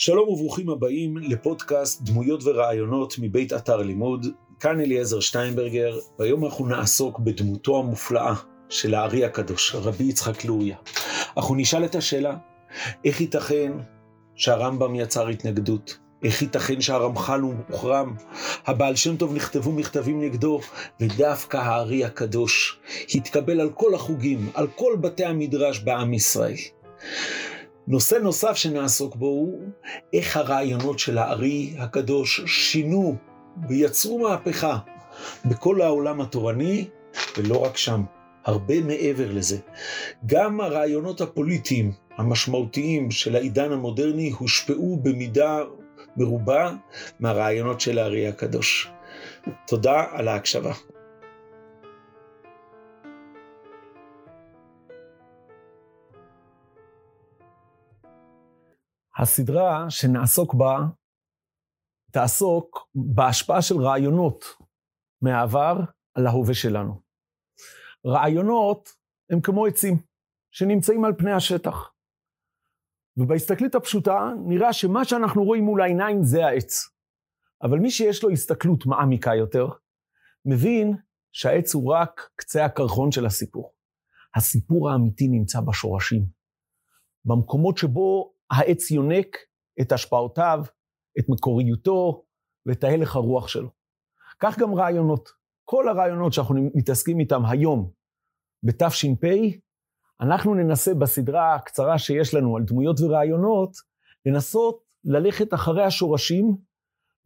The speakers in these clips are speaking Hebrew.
שלום וברוכים הבאים לפודקאסט דמויות ורעיונות מבית אתר לימוד. כאן אליעזר שטיינברגר, והיום אנחנו נעסוק בדמותו המופלאה של הארי הקדוש, רבי יצחק לוריה. אנחנו נשאל את השאלה, איך ייתכן שהרמב"ם יצר התנגדות? איך ייתכן שהרמח"ל הוא מוחרם? הבעל שם טוב נכתבו מכתבים נגדו, ודווקא הארי הקדוש התקבל על כל החוגים, על כל בתי המדרש בעם ישראל. נושא נוסף שנעסוק בו הוא איך הרעיונות של הארי הקדוש שינו ויצרו מהפכה בכל העולם התורני, ולא רק שם, הרבה מעבר לזה. גם הרעיונות הפוליטיים המשמעותיים של העידן המודרני הושפעו במידה מרובה מהרעיונות של הארי הקדוש. תודה על ההקשבה. הסדרה שנעסוק בה תעסוק בהשפעה של רעיונות מהעבר על ההווה שלנו. רעיונות הם כמו עצים שנמצאים על פני השטח. ובהסתכלות הפשוטה נראה שמה שאנחנו רואים מול העיניים זה העץ. אבל מי שיש לו הסתכלות מעמיקה יותר, מבין שהעץ הוא רק קצה הקרחון של הסיפור. הסיפור האמיתי נמצא בשורשים. במקומות שבו העץ יונק את השפעותיו, את מקוריותו ואת ההלך הרוח שלו. כך גם רעיונות. כל הרעיונות שאנחנו מתעסקים איתם היום בתש"פ, אנחנו ננסה בסדרה הקצרה שיש לנו על דמויות ורעיונות, לנסות ללכת אחרי השורשים,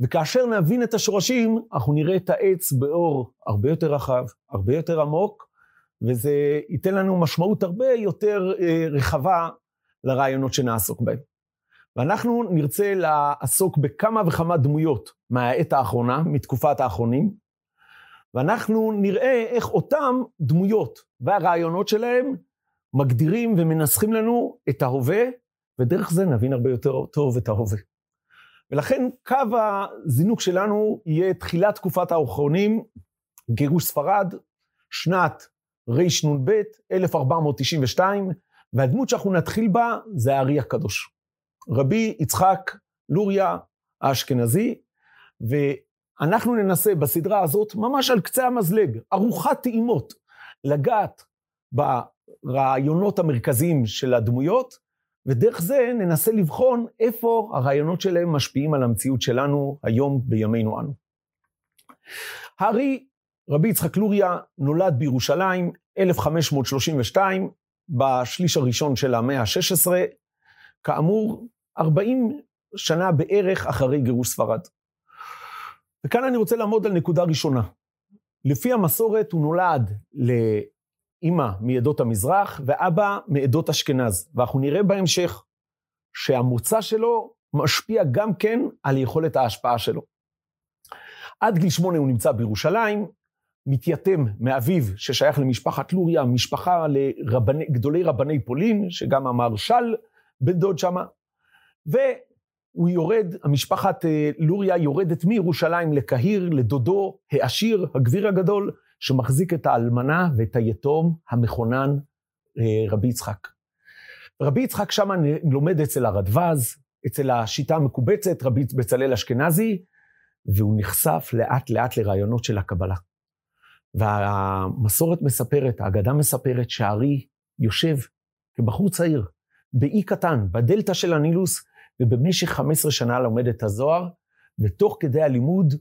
וכאשר נבין את השורשים, אנחנו נראה את העץ באור הרבה יותר רחב, הרבה יותר עמוק, וזה ייתן לנו משמעות הרבה יותר אה, רחבה לרעיונות שנעסוק בהם. ואנחנו נרצה לעסוק בכמה וכמה דמויות מהעת האחרונה, מתקופת האחרונים, ואנחנו נראה איך אותם דמויות והרעיונות שלהם מגדירים ומנסחים לנו את ההווה, ודרך זה נבין הרבה יותר טוב את ההווה. ולכן קו הזינוק שלנו יהיה תחילת תקופת האחרונים, גירוש ספרד, שנת רנ"ב, 1492, והדמות שאנחנו נתחיל בה זה הארי הקדוש. רבי יצחק לוריה האשכנזי, ואנחנו ננסה בסדרה הזאת, ממש על קצה המזלג, ארוחת טעימות, לגעת ברעיונות המרכזיים של הדמויות, ודרך זה ננסה לבחון איפה הרעיונות שלהם משפיעים על המציאות שלנו היום בימינו אנו. הארי, רבי יצחק לוריה, נולד בירושלים, 1532, בשליש הראשון של המאה ה-16, כאמור, 40 שנה בערך אחרי גירוש ספרד. וכאן אני רוצה לעמוד על נקודה ראשונה. לפי המסורת הוא נולד לאימא מעדות המזרח ואבא מעדות אשכנז, ואנחנו נראה בהמשך שהמוצא שלו משפיע גם כן על יכולת ההשפעה שלו. עד גיל שמונה הוא נמצא בירושלים, מתייתם מאביו ששייך למשפחת לוריה, משפחה לגדולי רבני פולין, שגם המהרש"ל בן דוד שמה, והוא יורד, המשפחת אה, לוריה יורדת מירושלים לקהיר, לדודו העשיר, הגביר הגדול, שמחזיק את האלמנה ואת היתום המכונן אה, רבי יצחק. רבי יצחק שמה לומד אצל הרדווז, אצל השיטה המקובצת, רבי בצלאל אשכנזי, והוא נחשף לאט לאט לרעיונות של הקבלה. והמסורת מספרת, האגדה מספרת שהארי יושב כבחור צעיר, באי קטן, בדלתא של הנילוס, ובמשך 15 שנה לומד את הזוהר, ותוך כדי הלימוד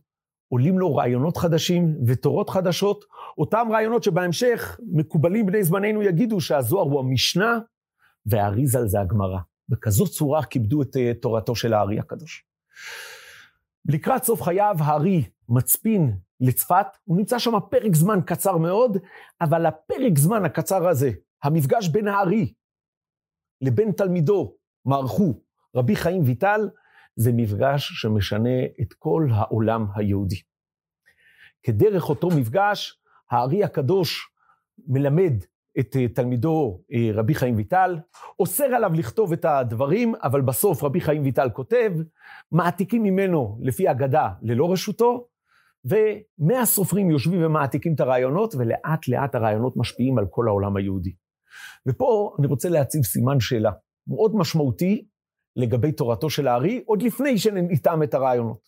עולים לו רעיונות חדשים ותורות חדשות, אותם רעיונות שבהמשך מקובלים בני זמננו יגידו שהזוהר הוא המשנה, והאריזל זה הגמרא. בכזאת צורה כיבדו את אה, תורתו של הארי הקדוש. לקראת סוף חייו, הארי מצפין לצפת, הוא נמצא שם פרק זמן קצר מאוד, אבל הפרק זמן הקצר הזה, המפגש בין הארי לבין תלמידו, מערכו, רבי חיים ויטל, זה מפגש שמשנה את כל העולם היהודי. כדרך אותו מפגש, הארי הקדוש מלמד את אה, תלמידו אה, רבי חיים ויטל, אוסר עליו לכתוב את הדברים, אבל בסוף רבי חיים ויטל כותב, מעתיקים ממנו לפי אגדה ללא רשותו, ומאה סופרים יושבים ומעתיקים את הרעיונות, ולאט לאט הרעיונות משפיעים על כל העולם היהודי. ופה אני רוצה להציב סימן שאלה מאוד משמעותי לגבי תורתו של הארי, עוד לפני שנטעם את הרעיונות.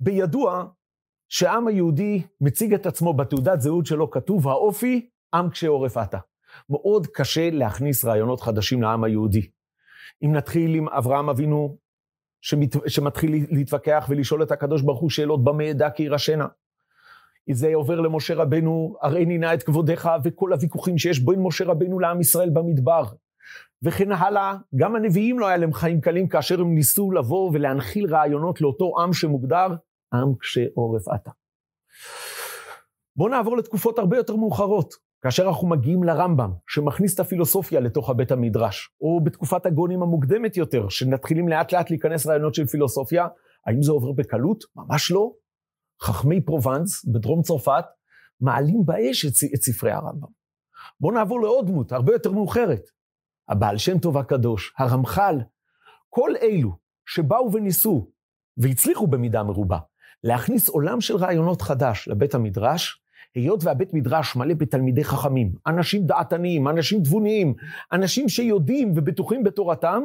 בידוע שהעם היהודי מציג את עצמו בתעודת זהות שלו כתוב האופי עם קשה עורף עתה. מאוד קשה להכניס רעיונות חדשים לעם היהודי. אם נתחיל עם אברהם אבינו, שמת, שמתחיל להתווכח ולשאול את הקדוש ברוך הוא שאלות במה ידע כי ירשנה. זה עובר למשה רבנו, הראיני נא את כבודיך, וכל הוויכוחים שיש בין משה רבנו לעם ישראל במדבר. וכן הלאה, גם הנביאים לא היה להם חיים קלים כאשר הם ניסו לבוא ולהנחיל רעיונות לאותו עם שמוגדר עם קשה עורף עתה. בואו נעבור לתקופות הרבה יותר מאוחרות, כאשר אנחנו מגיעים לרמב"ם, שמכניס את הפילוסופיה לתוך הבית המדרש, או בתקופת הגונים המוקדמת יותר, שמתחילים לאט לאט להיכנס רעיונות של פילוסופיה, האם זה עובר בקלות? ממש לא. חכמי פרובנס בדרום צרפת מעלים באש את, את ספרי הרמב"ם. בואו נעבור לעוד דמות, הרבה יותר מאוחרת. הבעל שם טוב הקדוש, הרמח"ל, כל אלו שבאו וניסו, והצליחו במידה מרובה, להכניס עולם של רעיונות חדש לבית המדרש, היות והבית מדרש מלא בתלמידי חכמים, אנשים דעתניים, אנשים תבוניים, אנשים שיודעים ובטוחים בתורתם,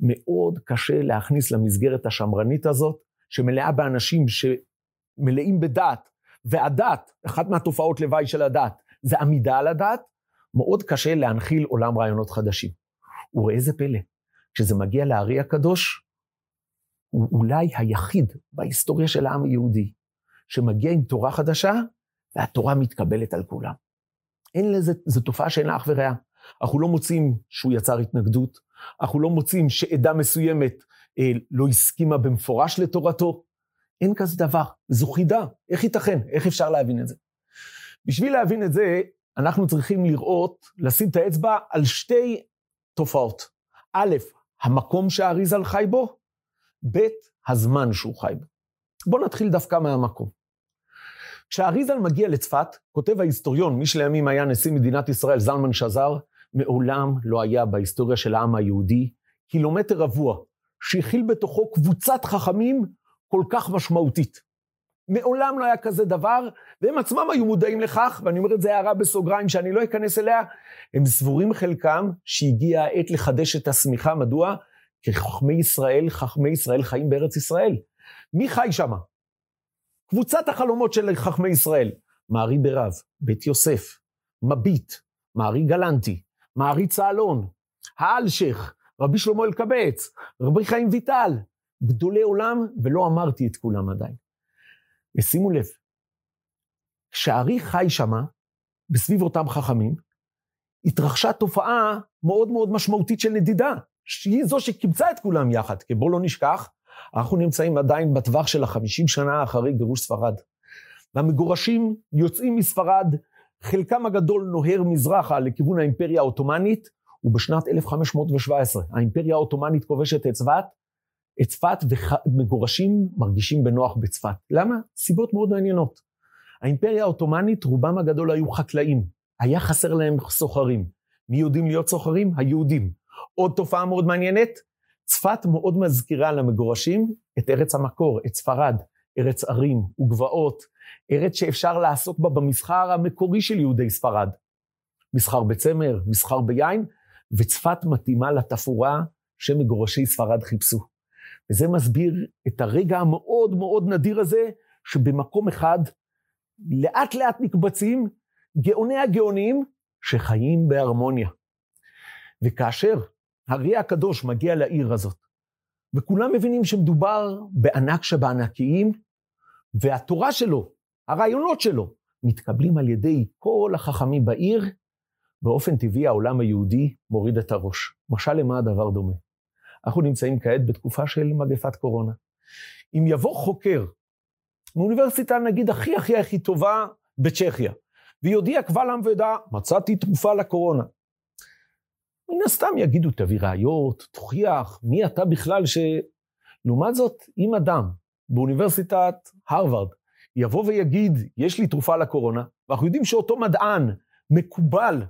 מאוד קשה להכניס למסגרת השמרנית הזאת, שמלאה באנשים שמלאים בדעת, והדעת, אחת מהתופעות לוואי של הדעת, זה עמידה על הדעת, מאוד קשה להנחיל עולם רעיונות חדשים. וראה זה פלא, כשזה מגיע לארי הקדוש, הוא אולי היחיד בהיסטוריה של העם היהודי, שמגיע עם תורה חדשה, והתורה מתקבלת על כולם. אין לזה, זו תופעה שאין לה אח ורע. אנחנו לא מוצאים שהוא יצר התנגדות, אנחנו לא מוצאים שעדה מסוימת אה, לא הסכימה במפורש לתורתו. אין כזה דבר, זו חידה, איך ייתכן? איך אפשר להבין את זה? בשביל להבין את זה, אנחנו צריכים לראות, לשים את האצבע על שתי תופעות. א', המקום שהאריזל חי בו, ב', הזמן שהוא חי בו. בואו נתחיל דווקא מהמקום. כשאריזל מגיע לצפת, כותב ההיסטוריון, מי שלימים היה נשיא מדינת ישראל, זלמן שזר, מעולם לא היה בהיסטוריה של העם היהודי קילומטר רבוע, שהכיל בתוכו קבוצת חכמים כל כך משמעותית. מעולם לא היה כזה דבר, והם עצמם היו מודעים לכך, ואני אומר את זה הערה בסוגריים שאני לא אכנס אליה, הם סבורים חלקם שהגיעה העת לחדש את השמיכה, מדוע? כי חכמי ישראל, חכמי ישראל חיים בארץ ישראל. מי חי שמה? קבוצת החלומות של חכמי ישראל, מערי ברב, בית יוסף, מביט, מערי גלנטי, מערי צהלון, האלשיך, רבי שלמה אלקבץ, רבי חיים ויטל, גדולי עולם, ולא אמרתי את כולם עדיין. ושימו לב, כשארי חי שמה, בסביב אותם חכמים, התרחשה תופעה מאוד מאוד משמעותית של נדידה, שהיא זו שקיבצה את כולם יחד, כי בואו לא נשכח, אנחנו נמצאים עדיין בטווח של החמישים שנה אחרי גירוש ספרד. והמגורשים יוצאים מספרד, חלקם הגדול נוהר מזרחה לכיוון האימפריה העות'מאנית, ובשנת 1517 האימפריה העות'מאנית כובשת את צפת, את צפת ומגורשים מרגישים בנוח בצפת. למה? סיבות מאוד מעניינות. האימפריה העות'מאנית, רובם הגדול היו חקלאים, היה חסר להם סוחרים. מי יודעים להיות סוחרים? היהודים. עוד תופעה מאוד מעניינת, צפת מאוד מזכירה למגורשים את ארץ המקור, את ספרד, ארץ ערים וגבעות, ארץ שאפשר לעסוק בה במסחר המקורי של יהודי ספרד. מסחר בצמר, מסחר ביין, וצפת מתאימה לתפאורה שמגורשי ספרד חיפשו. וזה מסביר את הרגע המאוד מאוד נדיר הזה, שבמקום אחד לאט לאט נקבצים גאוני הגאונים שחיים בהרמוניה. וכאשר האריה הקדוש מגיע לעיר הזאת, וכולם מבינים שמדובר בענק שבענקיים, והתורה שלו, הרעיונות שלו, מתקבלים על ידי כל החכמים בעיר, באופן טבעי העולם היהודי מוריד את הראש. משל למה הדבר דומה? אנחנו נמצאים כעת בתקופה של מגפת קורונה. אם יבוא חוקר מאוניברסיטה, נגיד, הכי הכי הכי טובה בצ'כיה, ויודיע קבל עם ועדה, מצאתי תרופה לקורונה. מן הסתם יגידו, תביא ראיות, תוכיח, מי אתה בכלל ש... לעומת זאת, אם אדם באוניברסיטת הרווארד יבוא ויגיד, יש לי תרופה לקורונה, ואנחנו יודעים שאותו מדען מקובל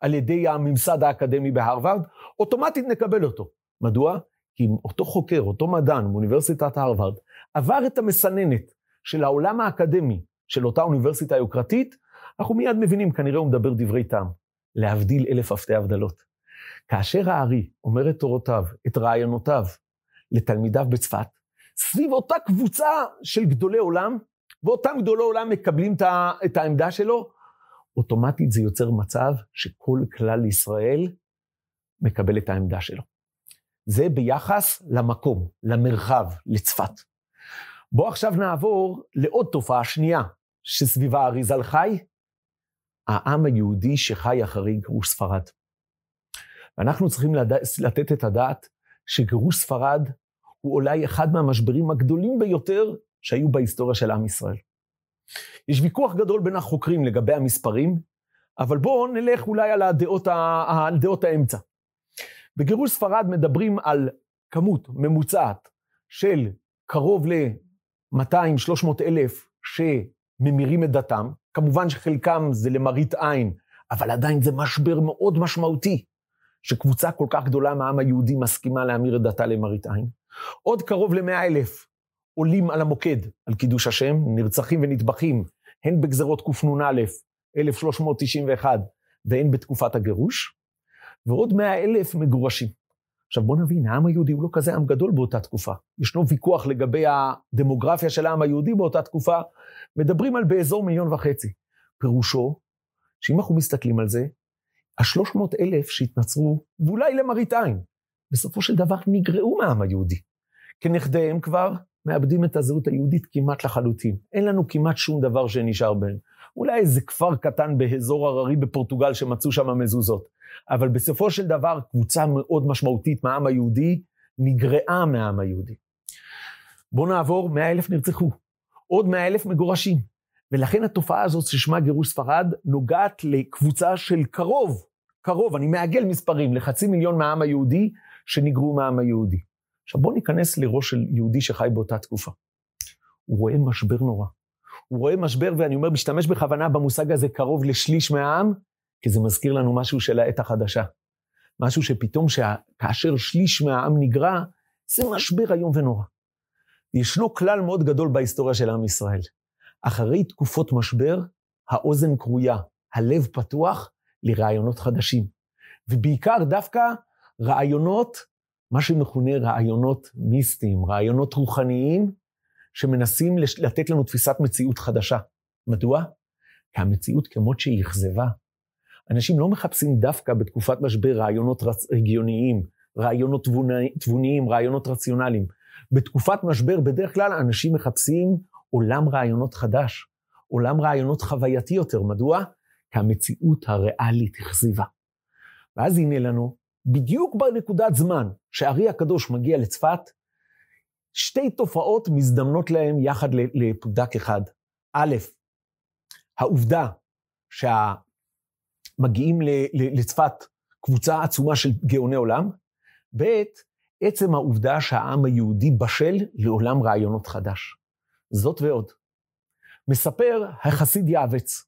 על ידי הממסד האקדמי בהרווארד, אוטומטית נקבל אותו. מדוע? כי אם אותו חוקר, אותו מדען באוניברסיטת הרווארד, עבר את המסננת של העולם האקדמי של אותה אוניברסיטה יוקרתית, אנחנו מיד מבינים, כנראה הוא מדבר דברי טעם. להבדיל אלף אלפי הבדלות. כאשר הארי אומר את תורותיו, את רעיונותיו, לתלמידיו בצפת, סביב אותה קבוצה של גדולי עולם, ואותם גדולי עולם מקבלים את העמדה שלו, אוטומטית זה יוצר מצב שכל כלל ישראל מקבל את העמדה שלו. זה ביחס למקום, למרחב, לצפת. בואו עכשיו נעבור לעוד תופעה שנייה שסביבה אריזל חי, העם היהודי שחי אחרי גירוש ספרד. ואנחנו צריכים לד... לתת את הדעת שגירוש ספרד הוא אולי אחד מהמשברים הגדולים ביותר שהיו בהיסטוריה של עם ישראל. יש ויכוח גדול בין החוקרים לגבי המספרים, אבל בואו נלך אולי על הדעות, ה... על דעות האמצע. בגירוש ספרד מדברים על כמות ממוצעת של קרוב ל-200-300 אלף שממירים את דתם, כמובן שחלקם זה למראית עין, אבל עדיין זה משבר מאוד משמעותי, שקבוצה כל כך גדולה מהעם היהודי מסכימה להמיר את דתה למראית עין. עוד קרוב ל-100 אלף עולים על המוקד, על קידוש השם, נרצחים ונטבחים, הן בגזרות קנ"א, 1391, והן בתקופת הגירוש, ועוד 100 אלף מגורשים. עכשיו בוא נבין, העם היהודי הוא לא כזה עם גדול באותה תקופה. ישנו ויכוח לגבי הדמוגרפיה של העם היהודי באותה תקופה, מדברים על באזור מיליון וחצי. פירושו, שאם אנחנו מסתכלים על זה, השלוש מאות אלף שהתנצרו, ואולי למראית עין, בסופו של דבר נגרעו מהעם היהודי. כנכדיהם כבר מאבדים את הזהות היהודית כמעט לחלוטין. אין לנו כמעט שום דבר שנשאר בהם. אולי איזה כפר קטן באזור הררי בפורטוגל שמצאו שם מזוזות. אבל בסופו של דבר, קבוצה מאוד משמעותית מהעם היהודי נגרעה מהעם היהודי. בואו נעבור, מאה אלף נרצחו, עוד מאה אלף מגורשים. ולכן התופעה הזאת ששמה גירוש ספרד נוגעת לקבוצה של קרוב, קרוב, אני מעגל מספרים, לחצי מיליון מהעם היהודי שנגרו מהעם היהודי. עכשיו בואו ניכנס לראש של יהודי שחי באותה תקופה. הוא רואה משבר נורא. הוא רואה משבר, ואני אומר, משתמש בכוונה במושג הזה קרוב לשליש מהעם, כי זה מזכיר לנו משהו של העת החדשה. משהו שפתאום, שה... כאשר שליש מהעם נגרע, זה משבר איום ונורא. ישנו כלל מאוד גדול בהיסטוריה של עם ישראל. אחרי תקופות משבר, האוזן כרויה, הלב פתוח לרעיונות חדשים. ובעיקר דווקא רעיונות, מה שמכונה רעיונות מיסטיים, רעיונות רוחניים, שמנסים לתת לנו תפיסת מציאות חדשה. מדוע? כי המציאות כמות שהיא אכזבה. אנשים לא מחפשים דווקא בתקופת משבר רעיונות הגיוניים, רעיונות תבוניים, רעיונות רציונליים. בתקופת משבר בדרך כלל אנשים מחפשים עולם רעיונות חדש, עולם רעיונות חווייתי יותר. מדוע? כי המציאות הריאלית אכזיבה. ואז הנה לנו, בדיוק בנקודת זמן שהארי הקדוש מגיע לצפת, שתי תופעות מזדמנות להם יחד לפודק אחד. א', העובדה שמגיעים לצפת קבוצה עצומה של גאוני עולם, ב', עצם העובדה שהעם היהודי בשל לעולם רעיונות חדש. זאת ועוד. מספר החסיד יעבץ,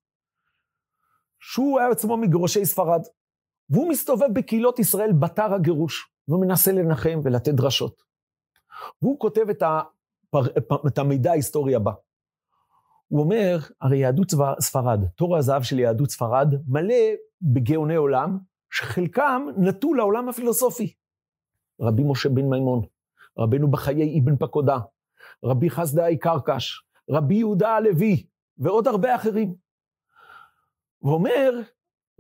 שהוא היה עצמו מגורשי ספרד, והוא מסתובב בקהילות ישראל בתר הגירוש, ומנסה לנחם ולתת דרשות. והוא כותב את, הפר, את המידע ההיסטורי הבא. הוא אומר, הרי יהדות ספרד, תור הזהב של יהדות ספרד, מלא בגאוני עולם, שחלקם נטו לעולם הפילוסופי. רבי משה בן מימון, רבנו בחיי אבן פקודה, רבי חסדאי קרקש, רבי יהודה הלוי, ועוד הרבה אחרים. ואומר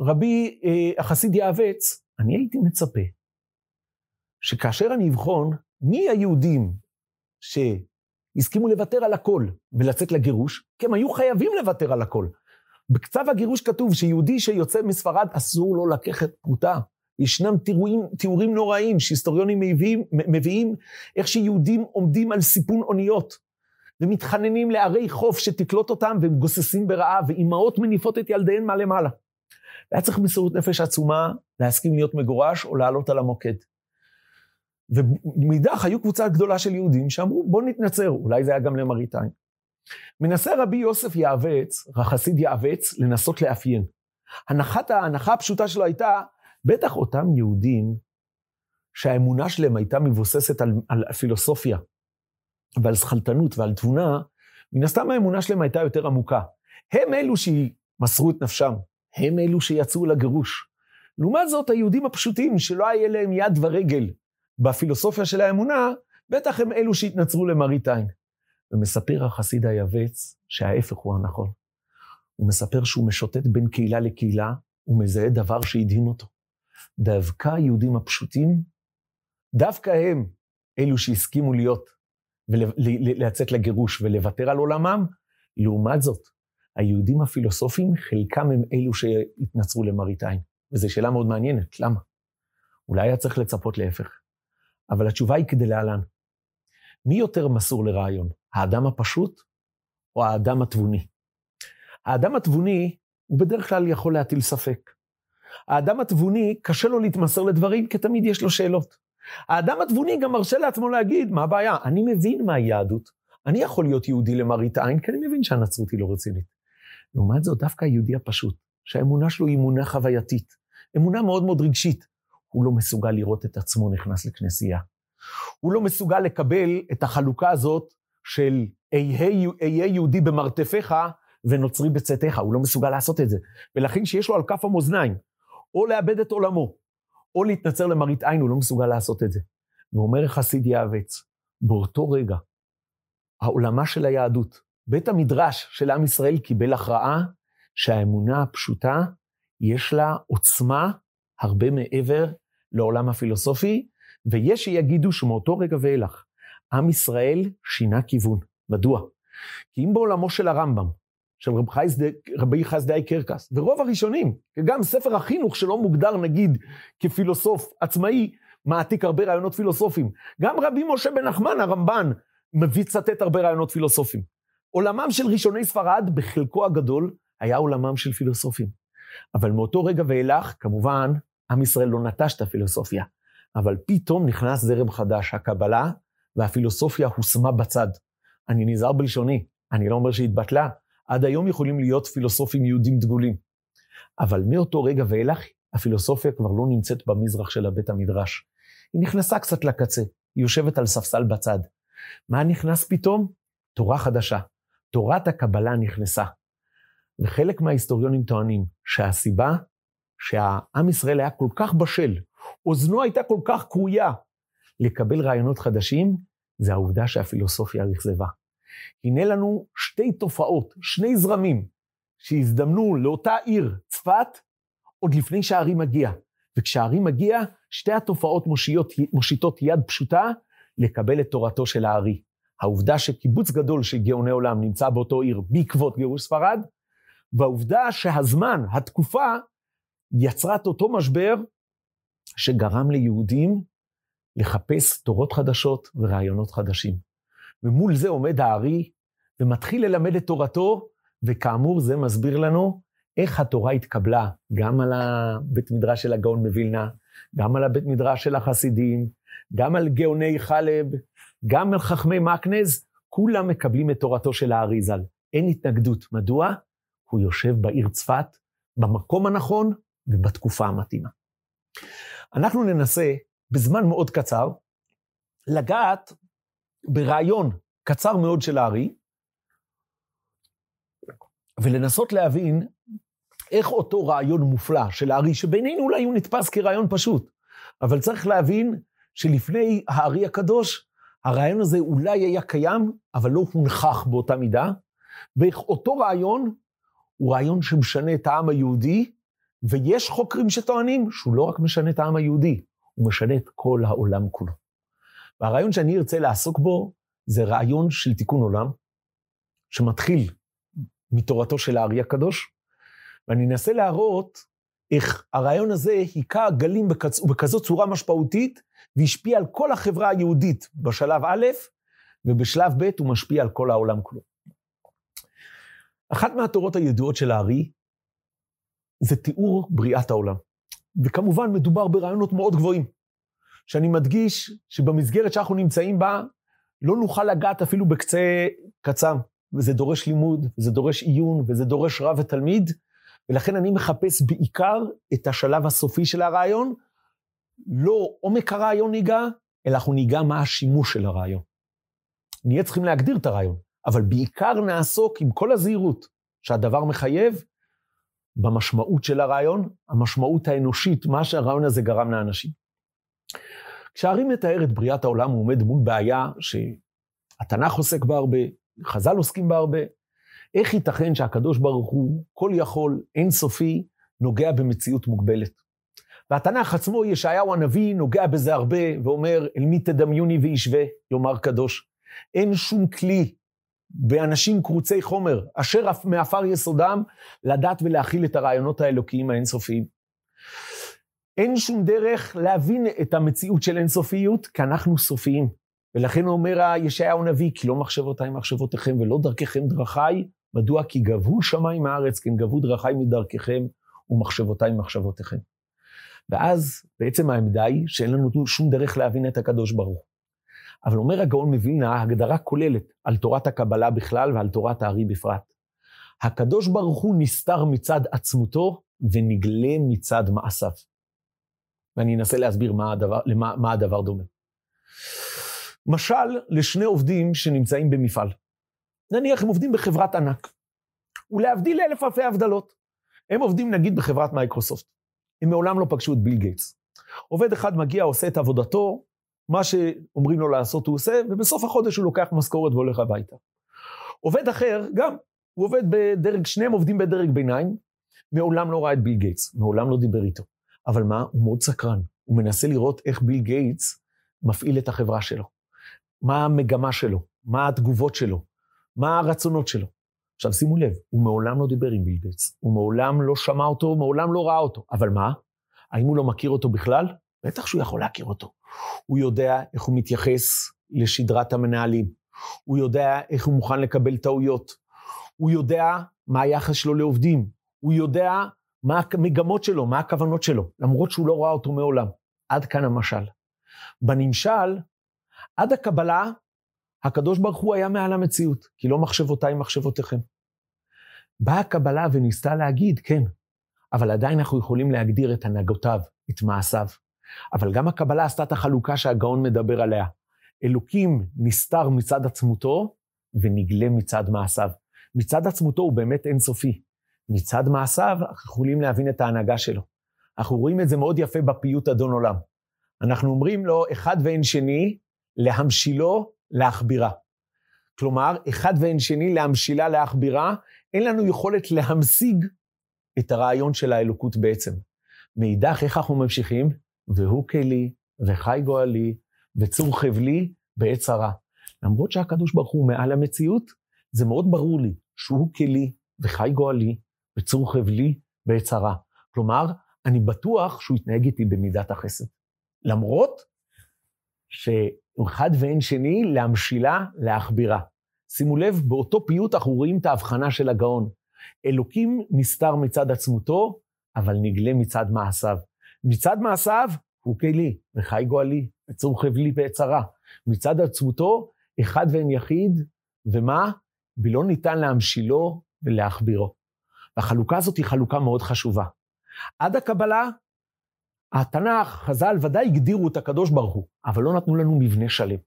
רבי אה, החסיד יעבץ, אני הייתי מצפה שכאשר אני אבחון מי היהודים שהסכימו לוותר על הכל ולצאת לגירוש, כי הם היו חייבים לוותר על הכל. בכתב הגירוש כתוב שיהודי שיוצא מספרד אסור לו לקחת פרוטה. ישנם תיאורים, תיאורים נוראים שהיסטוריונים מביאים, מביאים איך שיהודים עומדים על סיפון אוניות ומתחננים לערי חוף שתקלוט אותם והם גוססים ברעב ואימהות מניפות את ילדיהן מעלה והיה צריך מסירות נפש עצומה להסכים להיות מגורש או לעלות על המוקד. ומאידך היו קבוצה גדולה של יהודים שאמרו, בואו נתנצר, אולי זה היה גם למראית עין. מנסה רבי יוסף יעבץ, החסיד יעבץ, לנסות לאפיין. הנחת, ההנחה הפשוטה שלו הייתה, בטח אותם יהודים שהאמונה שלהם הייתה מבוססת על, על פילוסופיה ועל שכלתנות ועל תבונה, מן הסתם האמונה שלהם הייתה יותר עמוקה. הם אלו שמסרו את נפשם, הם אלו שיצאו לגירוש. לעומת זאת, היהודים הפשוטים, שלא היה להם יד ורגל בפילוסופיה של האמונה, בטח הם אלו שהתנצרו למראית עין. ומספר החסיד היבץ שההפך הוא הנכון. הוא מספר שהוא משוטט בין קהילה לקהילה, הוא מזהה דבר שהדהים אותו. דווקא היהודים הפשוטים, דווקא הם אלו שהסכימו להיות, ולצאת לגירוש ולוותר על עולמם, לעומת זאת, היהודים הפילוסופים, חלקם הם אלו שהתנצרו למראית עין. וזו שאלה מאוד מעניינת, למה? אולי היה צריך לצפות להפך. אבל התשובה היא כדלהלן. מי יותר מסור לרעיון, האדם הפשוט או האדם התבוני? האדם התבוני, הוא בדרך כלל יכול להטיל ספק. האדם התבוני, קשה לו להתמסר לדברים, כי תמיד יש לו שאלות. האדם התבוני גם מרשה לעצמו להגיד, מה הבעיה? אני מבין מהי יהדות. אני יכול להיות יהודי למראית עין, כי אני מבין שהנצרות היא לא רצינית. לעומת זאת, דווקא היהודי הפשוט, שהאמונה שלו היא אמונה חווייתית, אמונה מאוד מאוד רגשית, הוא לא מסוגל לראות את עצמו נכנס לכנסייה. הוא לא מסוגל לקבל את החלוקה הזאת של אהיה יהודי במרתפיך ונוצרי בצאתך, הוא לא מסוגל לעשות את זה. ולכן שיש לו על כף המאזניים, או לאבד את עולמו, או להתנצר למראית עין, הוא לא מסוגל לעשות את זה. ואומר חסיד יעבץ, באותו רגע, העולמה של היהדות, בית המדרש של עם ישראל קיבל הכרעה שהאמונה הפשוטה, יש לה עוצמה הרבה מעבר לעולם הפילוסופי, ויש שיגידו שמאותו רגע ואילך, עם ישראל שינה כיוון. מדוע? כי אם בעולמו של הרמב"ם, של רבי חסדאי קרקס, ורוב הראשונים, וגם ספר החינוך שלא מוגדר נגיד כפילוסוף עצמאי, מעתיק הרבה רעיונות פילוסופיים. גם רבי משה בן נחמן, הרמב"ן, מביא צטט הרבה רעיונות פילוסופיים. עולמם של ראשוני ספרד, בחלקו הגדול, היה עולמם של פילוסופים. אבל מאותו רגע ואילך, כמובן, עם ישראל לא נטש את הפילוסופיה. אבל פתאום נכנס זרם חדש, הקבלה, והפילוסופיה הושמה בצד. אני נזהר בלשוני, אני לא אומר שהתבטלה, עד היום יכולים להיות פילוסופים יהודים דגולים. אבל מאותו רגע ואילך, הפילוסופיה כבר לא נמצאת במזרח של הבית המדרש. היא נכנסה קצת לקצה, היא יושבת על ספסל בצד. מה נכנס פתאום? תורה חדשה. תורת הקבלה נכנסה. וחלק מההיסטוריונים טוענים שהסיבה שהעם ישראל היה כל כך בשל, אוזנו הייתה כל כך קרויה לקבל רעיונות חדשים, זה העובדה שהפילוסופיה אכזבה. הנה לנו שתי תופעות, שני זרמים, שהזדמנו לאותה עיר, צפת, עוד לפני שהערים מגיע. וכשהערים מגיע, שתי התופעות מושיטות, מושיטות יד פשוטה לקבל את תורתו של הארי. העובדה שקיבוץ גדול של גאוני עולם נמצא באותו עיר בעקבות גירוש ספרד, והעובדה שהזמן, התקופה, יצרה את אותו משבר שגרם ליהודים לחפש תורות חדשות ורעיונות חדשים. ומול זה עומד הארי ומתחיל ללמד את תורתו, וכאמור זה מסביר לנו איך התורה התקבלה, גם על הבית מדרש של הגאון מווילנה, גם על הבית מדרש של החסידים, גם על גאוני חלב, גם על חכמי מקנז, כולם מקבלים את תורתו של הארי ז"ל. אין התנגדות. מדוע? הוא יושב בעיר צפת, במקום הנכון ובתקופה המתאימה. אנחנו ננסה, בזמן מאוד קצר, לגעת ברעיון קצר מאוד של הארי, ולנסות להבין איך אותו רעיון מופלא של הארי, שבינינו אולי הוא נתפס כרעיון פשוט, אבל צריך להבין שלפני הארי הקדוש, הרעיון הזה אולי היה קיים, אבל לא הונכח באותה מידה, ואיך אותו רעיון הוא רעיון שמשנה את העם היהודי, ויש חוקרים שטוענים שהוא לא רק משנה את העם היהודי, הוא משנה את כל העולם כולו. והרעיון שאני ארצה לעסוק בו, זה רעיון של תיקון עולם, שמתחיל מתורתו של הארי הקדוש, ואני אנסה להראות איך הרעיון הזה היכה גלים בכז, בכזאת צורה משמעותית, והשפיע על כל החברה היהודית בשלב א', ובשלב ב' הוא משפיע על כל העולם כולו. אחת מהתורות הידועות של הארי זה תיאור בריאת העולם. וכמובן מדובר ברעיונות מאוד גבוהים, שאני מדגיש שבמסגרת שאנחנו נמצאים בה, לא נוכל לגעת אפילו בקצה קצם, וזה דורש לימוד, וזה דורש עיון, וזה דורש רב ותלמיד, ולכן אני מחפש בעיקר את השלב הסופי של הרעיון, לא עומק הרעיון ניגע, אלא אנחנו ניגע מה השימוש של הרעיון. נהיה צריכים להגדיר את הרעיון, אבל בעיקר נעסוק עם כל הזהירות שהדבר מחייב, במשמעות של הרעיון, המשמעות האנושית, מה שהרעיון הזה גרם לאנשים. כשהארי מתאר את בריאת העולם, הוא עומד מול בעיה שהתנ"ך עוסק בה הרבה, חז"ל עוסקים בה הרבה. איך ייתכן שהקדוש ברוך הוא, כל יכול, אינסופי, נוגע במציאות מוגבלת? והתנ"ך עצמו, ישעיהו הנביא, נוגע בזה הרבה, ואומר, אל מי תדמיוני וישווה, יאמר קדוש. אין שום כלי באנשים קרוצי חומר, אשר מעפר יסודם, לדעת ולהכיל את הרעיונות האלוקיים האינסופיים. אין שום דרך להבין את המציאות של אינסופיות, כי אנחנו סופיים. ולכן אומר ישעיהו הנביא, כי לא מחשבותיי מחשבותיכם ולא דרככם דרכיי, מדוע? כי גבו שמיים הארץ, כן גבו דרכיי מדרככם ומחשבותיי מחשבותיכם. ואז בעצם העמדה היא שאין לנו שום דרך להבין את הקדוש ברוך אבל אומר הגאון מווילנה, הגדרה כוללת על תורת הקבלה בכלל ועל תורת הארי בפרט. הקדוש ברוך הוא נסתר מצד עצמותו ונגלה מצד מעשיו. ואני אנסה להסביר מה הדבר, למה, מה הדבר דומה. משל לשני עובדים שנמצאים במפעל. נניח הם עובדים בחברת ענק. ולהבדיל אלף אלפי הבדלות. הם עובדים נגיד בחברת מייקרוסופט. הם מעולם לא פגשו את ביל גייטס. עובד אחד מגיע, עושה את עבודתו, מה שאומרים לו לעשות הוא עושה, ובסוף החודש הוא לוקח משכורת והולך הביתה. עובד אחר, גם, הוא עובד בדרג, שניהם עובדים בדרג ביניים, מעולם לא ראה את ביל גייטס, מעולם לא דיבר איתו. אבל מה? הוא מאוד סקרן. הוא מנסה לראות איך ביל גייטס מפעיל את החברה שלו. מה המגמה שלו, מה התגובות שלו, מה הרצונות שלו. עכשיו שימו לב, הוא מעולם לא דיבר עם ביל גייטס, הוא מעולם לא שמע אותו, מעולם לא ראה אותו. אבל מה? האם הוא לא מכיר אותו בכלל? בטח שהוא יכול להכיר אותו. הוא יודע איך הוא מתייחס לשדרת המנהלים, הוא יודע איך הוא מוכן לקבל טעויות, הוא יודע מה היחס שלו לעובדים, הוא יודע מה המגמות שלו, מה הכוונות שלו, למרות שהוא לא ראה אותו מעולם. עד כאן המשל. בנמשל, עד הקבלה, הקדוש ברוך הוא היה מעל המציאות, כי לא מחשבותיי מחשבותיכם. באה הקבלה וניסתה להגיד, כן, אבל עדיין אנחנו יכולים להגדיר את הנהגותיו, את מעשיו. אבל גם הקבלה עשתה את החלוקה שהגאון מדבר עליה. אלוקים נסתר מצד עצמותו ונגלה מצד מעשיו. מצד עצמותו הוא באמת אינסופי. מצד מעשיו אנחנו יכולים להבין את ההנהגה שלו. אנחנו רואים את זה מאוד יפה בפיוט אדון עולם. אנחנו אומרים לו, אחד ואין שני, להמשילו, להכבירה. כלומר, אחד ואין שני, להמשילה, להכבירה, אין לנו יכולת להמשיג את הרעיון של האלוקות בעצם. מאידך, איך אנחנו ממשיכים? והוא כלי, וחי גואלי, וצור חבלי בעת צרה. למרות שהקדוש ברוך הוא מעל המציאות, זה מאוד ברור לי שהוא כלי, וחי גואלי, וצור חבלי בעת צרה. כלומר, אני בטוח שהוא יתנהג איתי במידת החסד. למרות שאחד ואין שני, להמשילה, להכבירה. שימו לב, באותו פיוט אנחנו רואים את ההבחנה של הגאון. אלוקים נסתר מצד עצמותו, אבל נגלה מצד מעשיו. מצד מעשיו הוא כלי, וחי גואלי, וצור חבלי ועצרה. מצד עצמותו, אחד ואין יחיד, ומה? ולא ניתן להמשילו ולהכבירו. והחלוקה הזאת היא חלוקה מאוד חשובה. עד הקבלה, התנ"ך, חז"ל ודאי הגדירו את הקדוש ברוך הוא, אבל לא נתנו לנו מבנה שלם.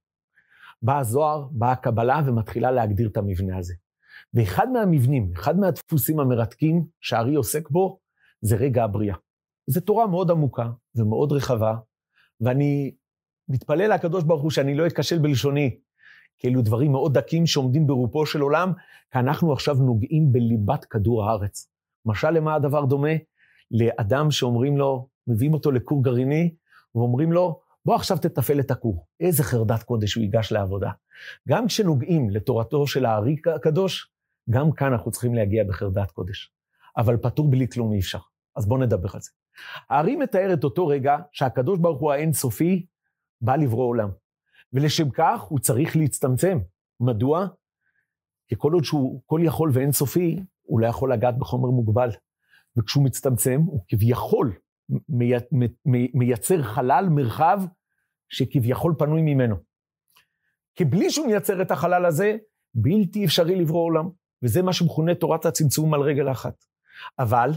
בא הזוהר, באה הקבלה ומתחילה להגדיר את המבנה הזה. ואחד מהמבנים, אחד מהדפוסים המרתקים שהארי עוסק בו, זה רגע הבריאה. זו תורה מאוד עמוקה ומאוד רחבה, ואני מתפלל לקדוש ברוך הוא שאני לא אכשל בלשוני, כי אלו דברים מאוד דקים שעומדים ברופו של עולם, כי אנחנו עכשיו נוגעים בליבת כדור הארץ. משל למה הדבר דומה? לאדם שאומרים לו, מביאים אותו לכור גרעיני, ואומרים לו, בוא עכשיו תתפעל את הכור. איזה חרדת קודש הוא ייגש לעבודה. גם כשנוגעים לתורתו של הארי הקדוש, גם כאן אנחנו צריכים להגיע בחרדת קודש. אבל פטור בלי כלום אי אפשר. אז בואו נדבר על זה. הארי מתאר את אותו רגע שהקדוש ברוך הוא האינסופי בא לברוא עולם. ולשם כך הוא צריך להצטמצם. מדוע? כי כל עוד שהוא כל יכול ואינסופי, הוא לא יכול לגעת בחומר מוגבל. וכשהוא מצטמצם, הוא כביכול מי, מי, מייצר חלל, מרחב, שכביכול פנוי ממנו. כי בלי שהוא מייצר את החלל הזה, בלתי אפשרי לברוא עולם. וזה מה שמכונה תורת הצמצום על רגל אחת. אבל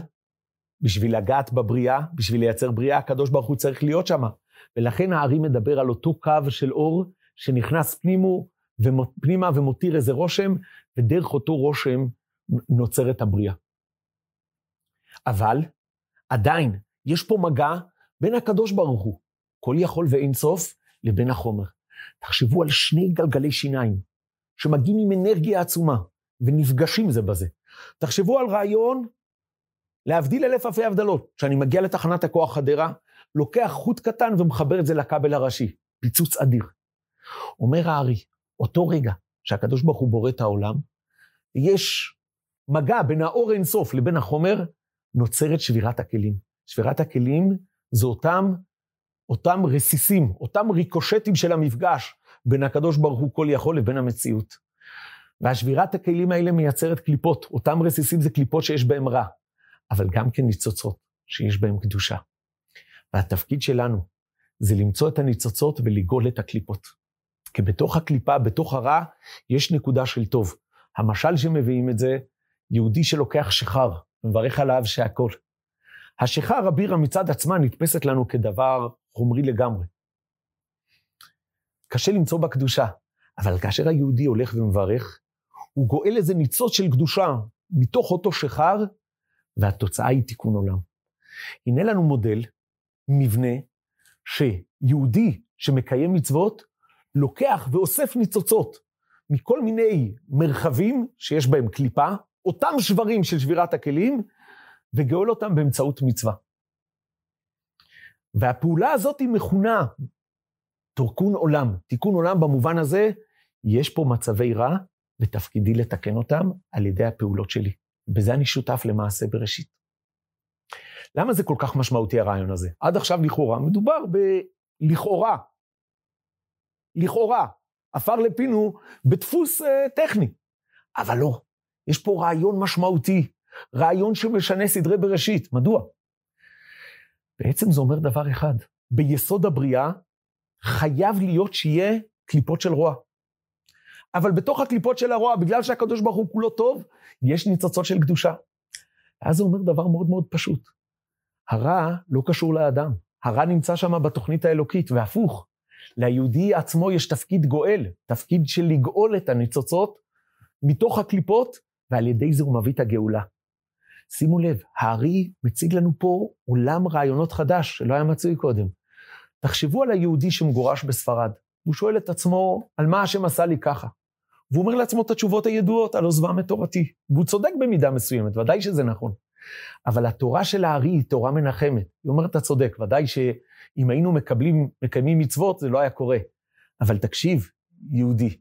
בשביל לגעת בבריאה, בשביל לייצר בריאה, הקדוש ברוך הוא צריך להיות שם. ולכן הארי מדבר על אותו קו של אור שנכנס פנימו, פנימה ומותיר איזה רושם, ודרך אותו רושם נוצרת הבריאה. אבל עדיין יש פה מגע בין הקדוש ברוך הוא, כל יכול ואין סוף, לבין החומר. תחשבו על שני גלגלי שיניים שמגיעים עם אנרגיה עצומה ונפגשים זה בזה. תחשבו על רעיון, להבדיל אלף אלפי הבדלות, כשאני מגיע לתחנת הכוח חדרה, לוקח חוט קטן ומחבר את זה לכבל הראשי. פיצוץ אדיר. אומר הארי, אותו רגע שהקדוש ברוך הוא בורא את העולם, יש מגע בין האור אינסוף לבין החומר, נוצרת שבירת הכלים. שבירת הכלים זה אותם, אותם רסיסים, אותם ריקושטים של המפגש בין הקדוש ברוך הוא כל יכול לבין המציאות. והשבירת הכלים האלה מייצרת קליפות. אותם רסיסים זה קליפות שיש בהם רע, אבל גם כן ניצוצות שיש בהם קדושה. והתפקיד שלנו זה למצוא את הניצוצות ולגאול את הקליפות. כי בתוך הקליפה, בתוך הרע, יש נקודה של טוב. המשל שמביאים את זה, יהודי שלוקח שיכר, מברך עליו שהכל. השיכר הבירה מצד עצמה נתפסת לנו כדבר חומרי לגמרי. קשה למצוא בה קדושה, אבל כאשר היהודי הולך ומברך, הוא גואל איזה ניצוץ של קדושה מתוך אותו שיכר, והתוצאה היא תיקון עולם. הנה לנו מודל, מבנה, שיהודי שמקיים מצוות, לוקח ואוסף ניצוצות מכל מיני מרחבים שיש בהם קליפה, אותם שברים של שבירת הכלים, וגאול אותם באמצעות מצווה. והפעולה הזאת היא מכונה תיקון עולם. תיקון עולם במובן הזה, יש פה מצבי רע, ותפקידי לתקן אותם על ידי הפעולות שלי. בזה אני שותף למעשה בראשית. למה זה כל כך משמעותי הרעיון הזה? עד עכשיו לכאורה מדובר בלכאורה. לכאורה. עפר לפינו בדפוס uh, טכני. אבל לא, יש פה רעיון משמעותי, רעיון שמשנה סדרי בראשית. מדוע? בעצם זה אומר דבר אחד, ביסוד הבריאה חייב להיות שיהיה קליפות של רוע. אבל בתוך הקליפות של הרוע, בגלל שהקדוש ברוך הוא כולו טוב, יש ניצוצות של קדושה. ואז זה אומר דבר מאוד מאוד פשוט. הרע לא קשור לאדם, הרע נמצא שם בתוכנית האלוקית, והפוך. ליהודי עצמו יש תפקיד גואל, תפקיד של לגאול את הניצוצות מתוך הקליפות, ועל ידי זה הוא מביא את הגאולה. שימו לב, הארי מציג לנו פה עולם רעיונות חדש שלא היה מצוי קודם. תחשבו על היהודי שמגורש בספרד. הוא שואל את עצמו, על מה השם עשה לי ככה? והוא אומר לעצמו את התשובות הידועות, על עוזבם את תורתי. והוא צודק במידה מסוימת, ודאי שזה נכון. אבל התורה של הארי היא תורה מנחמת. היא אומרת, אתה צודק, ודאי שאם היינו מקבלים, מקיימים מצוות, זה לא היה קורה. אבל תקשיב, יהודי,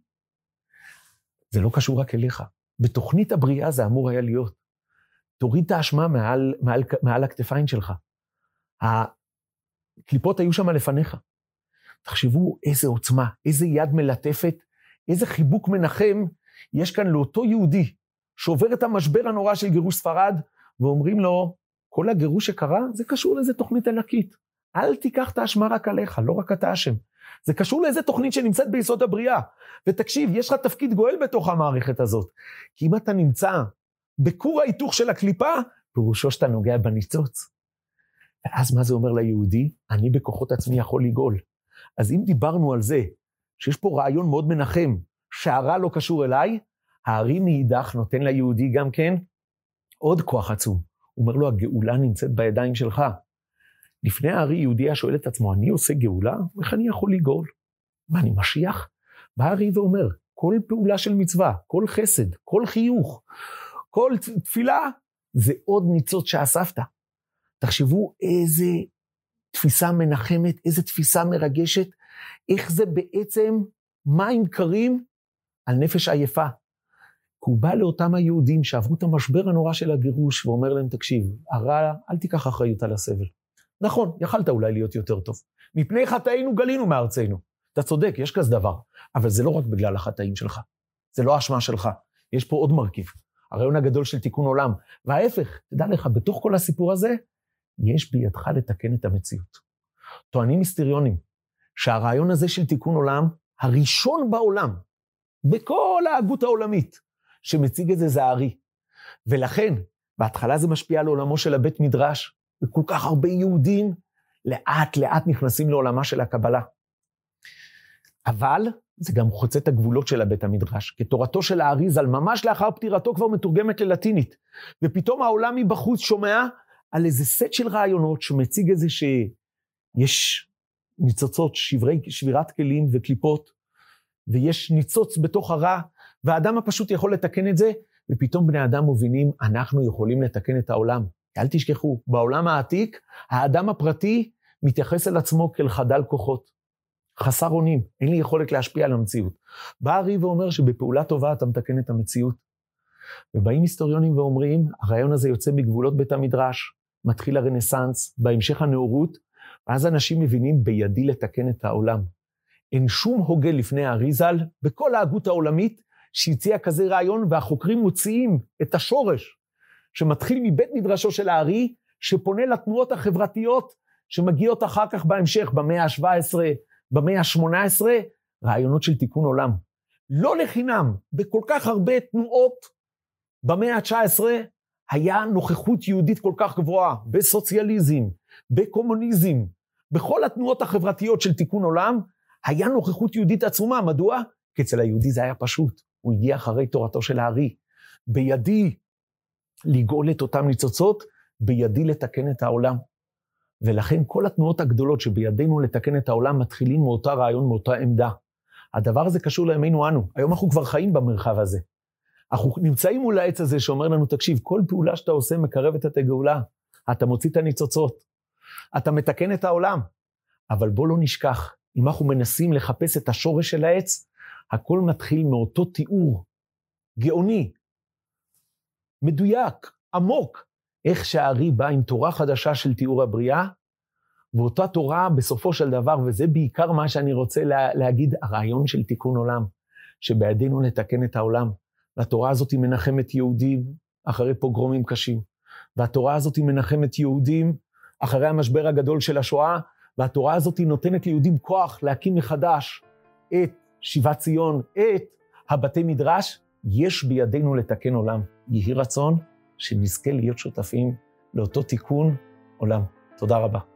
זה לא קשור רק אליך. בתוכנית הבריאה זה אמור היה להיות. תוריד את האשמה מעל, מעל, מעל הכתפיים שלך. הקליפות היו שם לפניך. תחשבו איזה עוצמה, איזה יד מלטפת, איזה חיבוק מנחם יש כאן לאותו יהודי שעובר את המשבר הנורא של גירוש ספרד, ואומרים לו, כל הגירוש שקרה, זה קשור לאיזה תוכנית ענקית. אל תיקח את האשמה רק עליך, לא רק אתה אשם. זה קשור לאיזה תוכנית שנמצאת ביסוד הבריאה. ותקשיב, יש לך תפקיד גואל בתוך המערכת הזאת. כי אם אתה נמצא בכור ההיתוך של הקליפה, פירושו שאתה נוגע בניצוץ. ואז מה זה אומר ליהודי? אני בכוחות עצמי יכול לגאול. אז אם דיברנו על זה, שיש פה רעיון מאוד מנחם, שהרע לא קשור אליי, הארי מאידך נותן ליהודי גם כן עוד כוח עצום. הוא אומר לו, הגאולה נמצאת בידיים שלך. לפני הארי יהודי היה שואל את עצמו, אני עושה גאולה? איך אני יכול לגאול? מה, אני משיח? בא הארי ואומר, כל פעולה של מצווה, כל חסד, כל חיוך, כל תפילה, זה עוד ניצוץ שאספת. תחשבו איזה תפיסה מנחמת, איזה תפיסה מרגשת, איך זה בעצם מים קרים על נפש עייפה. הוא בא לאותם היהודים שעברו את המשבר הנורא של הגירוש, ואומר להם, תקשיב, הרע, אל תיקח אחריות על הסבל. נכון, יכלת אולי להיות יותר טוב. מפני חטאינו גלינו מארצנו. אתה צודק, יש כזה דבר. אבל זה לא רק בגלל החטאים שלך. זה לא אשמה שלך. יש פה עוד מרכיב. הרעיון הגדול של תיקון עולם. וההפך, תדע לך, בתוך כל הסיפור הזה, יש בידך לתקן את המציאות. טוענים היסטריונים שהרעיון הזה של תיקון עולם, הראשון בעולם, בכל ההגות העולמית, שמציג את זה זה הארי. ולכן, בהתחלה זה משפיע על עולמו של הבית מדרש, וכל כך הרבה יהודים לאט לאט נכנסים לעולמה של הקבלה. אבל זה גם חוצה את הגבולות של הבית המדרש, כי תורתו של האריזל, ממש לאחר פטירתו כבר מתורגמת ללטינית, ופתאום העולם מבחוץ שומע על איזה סט של רעיונות שמציג איזה שיש ניצוצות, שברי, שבירת כלים וקליפות, ויש ניצוץ בתוך הרע, והאדם הפשוט יכול לתקן את זה, ופתאום בני אדם מבינים, אנחנו יכולים לתקן את העולם. אל תשכחו, בעולם העתיק, האדם הפרטי מתייחס אל עצמו כאל חדל כוחות. חסר אונים, אין לי יכולת להשפיע על המציאות. בא הרי ואומר שבפעולה טובה אתה מתקן את המציאות. ובאים היסטוריונים ואומרים, הרעיון הזה יוצא מגבולות בית המדרש, מתחיל הרנסאנס, בהמשך הנאורות, ואז אנשים מבינים, בידי לתקן את העולם. אין שום הוגה לפני האריזל, בכל ההגות העולמית, שהציע כזה רעיון, והחוקרים מוציאים את השורש, שמתחיל מבית מדרשו של הארי, שפונה לתנועות החברתיות, שמגיעות אחר כך בהמשך, במאה ה-17, במאה ה-18, רעיונות של תיקון עולם. לא לחינם, בכל כך הרבה תנועות במאה ה-19 היה נוכחות יהודית כל כך גבוהה, בסוציאליזם, בקומוניזם, בכל התנועות החברתיות של תיקון עולם, היה נוכחות יהודית עצומה. מדוע? כי אצל היהודי זה היה פשוט. הוא הגיע אחרי תורתו של הארי. בידי לגאול את אותם ניצוצות, בידי לתקן את העולם. ולכן כל התנועות הגדולות שבידינו לתקן את העולם מתחילים מאותה רעיון, מאותה עמדה. הדבר הזה קשור לימינו אנו. היום אנחנו כבר חיים במרחב הזה. אנחנו נמצאים מול העץ הזה שאומר לנו, תקשיב, כל פעולה שאתה עושה מקרבת את הגאולה. אתה מוציא את הניצוצות. אתה מתקן את העולם. אבל בוא לא נשכח, אם אנחנו מנסים לחפש את השורש של העץ, הכל מתחיל מאותו תיאור גאוני, מדויק, עמוק, איך שהארי בא עם תורה חדשה של תיאור הבריאה, ואותה תורה בסופו של דבר, וזה בעיקר מה שאני רוצה לה, להגיד, הרעיון של תיקון עולם, שבידינו לתקן את העולם. והתורה הזאת היא מנחמת יהודים אחרי פוגרומים קשים. והתורה הזאת היא מנחמת יהודים אחרי המשבר הגדול של השואה, והתורה הזאת היא נותנת ליהודים כוח להקים מחדש את שיבת ציון, את הבתי מדרש. יש בידינו לתקן עולם. יהי רצון שנזכה להיות שותפים לאותו תיקון עולם. תודה רבה.